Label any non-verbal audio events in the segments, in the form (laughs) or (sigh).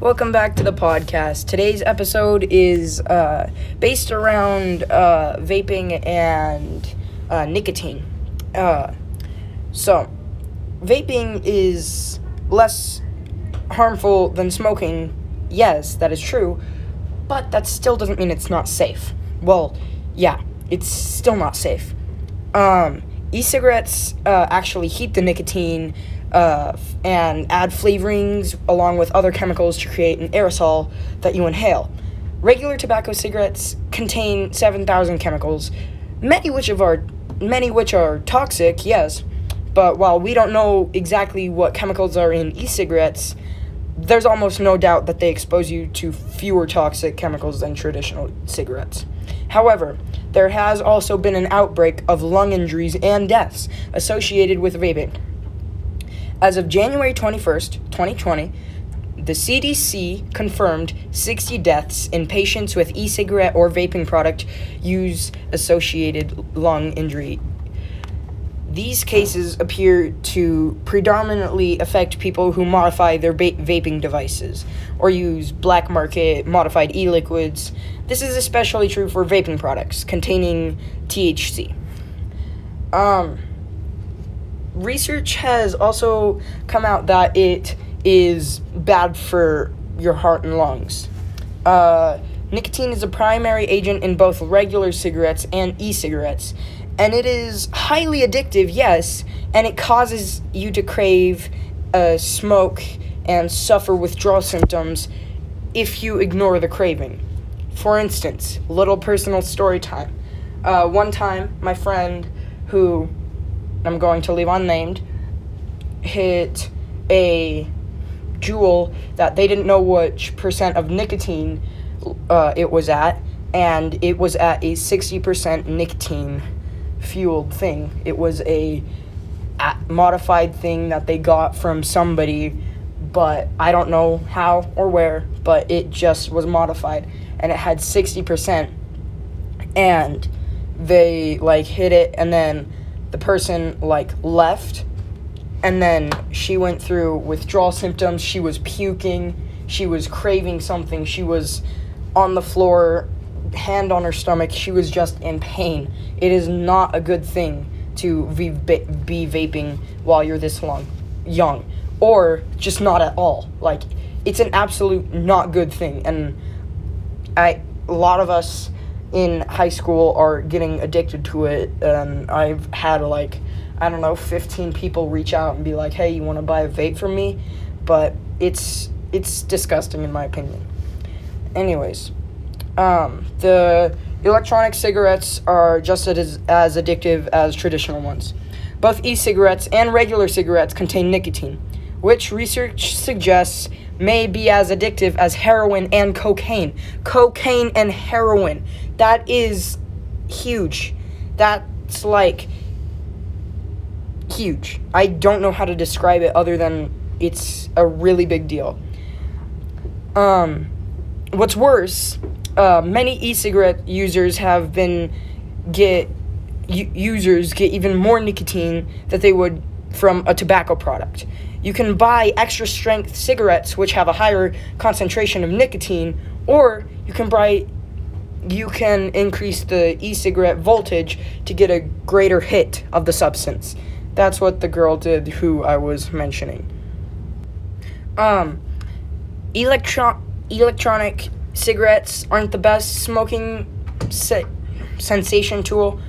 Welcome back to the podcast. Today's episode is uh, based around uh, vaping and uh, nicotine. Uh, so, vaping is less harmful than smoking. Yes, that is true, but that still doesn't mean it's not safe. Well, yeah, it's still not safe. Um, e-cigarettes uh, actually heat the nicotine uh, and add flavorings along with other chemicals to create an aerosol that you inhale. Regular tobacco cigarettes contain 7,000 chemicals, many which are many which are toxic, yes, but while we don't know exactly what chemicals are in e-cigarettes, there's almost no doubt that they expose you to fewer toxic chemicals than traditional cigarettes. However, there has also been an outbreak of lung injuries and deaths associated with vaping. As of January 21st, 2020, the CDC confirmed 60 deaths in patients with e cigarette or vaping product use associated lung injury. These cases appear to predominantly affect people who modify their ba- vaping devices or use black market modified e liquids. This is especially true for vaping products containing THC. Um, research has also come out that it is bad for your heart and lungs. Uh, nicotine is a primary agent in both regular cigarettes and e cigarettes, and it is highly addictive, yes, and it causes you to crave uh, smoke and suffer withdrawal symptoms if you ignore the craving. For instance, little personal story time. Uh, one time, my friend who I'm going to leave unnamed, hit a Juul that they didn't know which percent of nicotine uh, it was at, and it was at a 60% nicotine fueled thing. It was a modified thing that they got from somebody, but I don't know how or where, but it just was modified and it had 60%. And they like hit it and then the person like left and then she went through withdrawal symptoms. She was puking. She was craving something. She was on the floor hand on her stomach. She was just in pain. It is not a good thing to be, be vaping while you're this long young or just not at all. Like it's an absolute not good thing. And i a lot of us in high school are getting addicted to it and I've had like I don't know 15 people reach out and be like, "Hey, you want to buy a vape from me?" But it's it's disgusting in my opinion. Anyways, um, the electronic cigarettes are just as, as addictive as traditional ones. Both e-cigarettes and regular cigarettes contain nicotine, which research suggests may be as addictive as heroin and cocaine. Cocaine and heroin. That is huge. That's like huge. I don't know how to describe it other than it's a really big deal. Um, what's worse, uh, many e-cigarette users have been get u- users get even more nicotine that they would from a tobacco product. You can buy extra strength cigarettes which have a higher concentration of nicotine, or you can buy you can increase the e-cigarette voltage to get a greater hit of the substance. That's what the girl did who I was mentioning. Um electron electronic cigarettes aren't the best smoking se- sensation tool.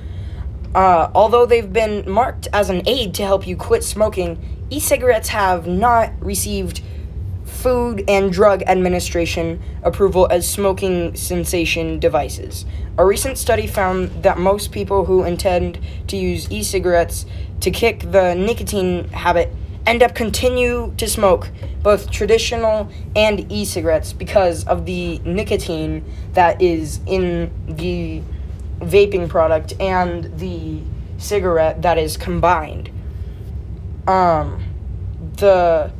Uh, although they've been marked as an aid to help you quit smoking, e cigarettes have not received Food and Drug Administration approval as smoking cessation devices. A recent study found that most people who intend to use e cigarettes to kick the nicotine habit end up continue to smoke both traditional and e-cigarettes because of the nicotine that is in the vaping product and the cigarette that is combined. Um, the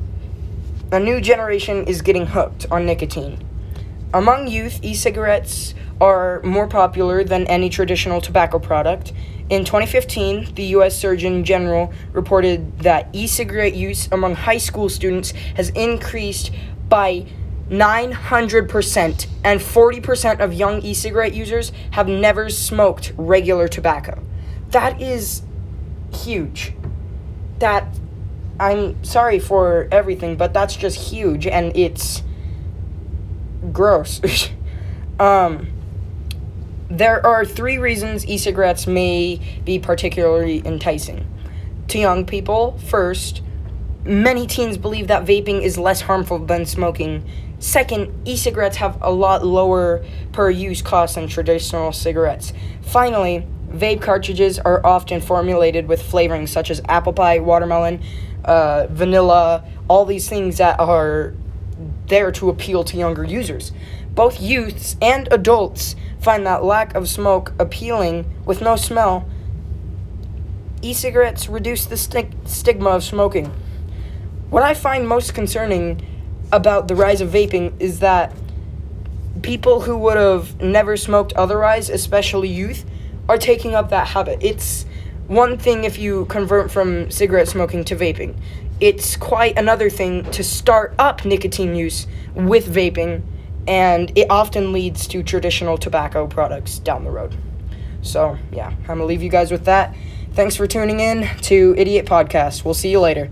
a new generation is getting hooked on nicotine. Among youth, e cigarettes are more popular than any traditional tobacco product. In 2015, the U.S. Surgeon General reported that e cigarette use among high school students has increased by 900% and 40% of young e cigarette users have never smoked regular tobacco. That is huge. That, I'm sorry for everything, but that's just huge and it's gross. (laughs) um, there are three reasons e cigarettes may be particularly enticing. To young people, first, many teens believe that vaping is less harmful than smoking Second, e cigarettes have a lot lower per use cost than traditional cigarettes. Finally, vape cartridges are often formulated with flavorings such as apple pie, watermelon, uh, vanilla, all these things that are there to appeal to younger users. Both youths and adults find that lack of smoke appealing with no smell. E cigarettes reduce the sti- stigma of smoking. What I find most concerning about the rise of vaping is that people who would have never smoked otherwise, especially youth, are taking up that habit. It's one thing if you convert from cigarette smoking to vaping. It's quite another thing to start up nicotine use with vaping, and it often leads to traditional tobacco products down the road. So, yeah, I'm to leave you guys with that. Thanks for tuning in to Idiot Podcast. We'll see you later.